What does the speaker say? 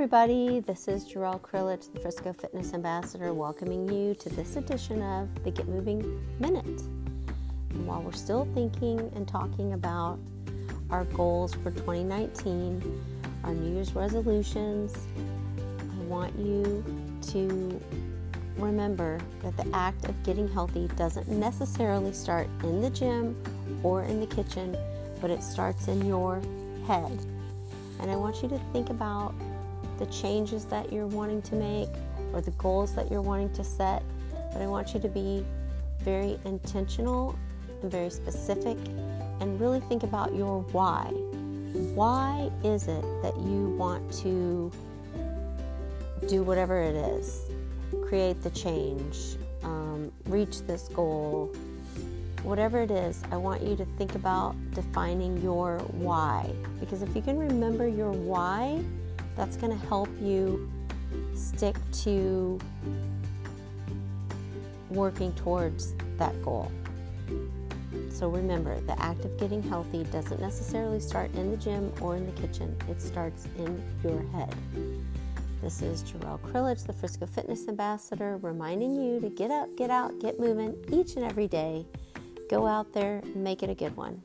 everybody. This is Jarrell Krillich, the Frisco Fitness Ambassador, welcoming you to this edition of the Get Moving Minute. And while we're still thinking and talking about our goals for 2019, our New Year's resolutions, I want you to remember that the act of getting healthy doesn't necessarily start in the gym or in the kitchen, but it starts in your head. And I want you to think about the changes that you're wanting to make or the goals that you're wanting to set, but I want you to be very intentional and very specific and really think about your why. Why is it that you want to do whatever it is? Create the change, um, reach this goal, whatever it is, I want you to think about defining your why. Because if you can remember your why, that's going to help you stick to working towards that goal. So remember, the act of getting healthy doesn't necessarily start in the gym or in the kitchen, it starts in your head. This is Jarrell Krillich, the Frisco Fitness Ambassador, reminding you to get up, get out, get moving each and every day. Go out there make it a good one.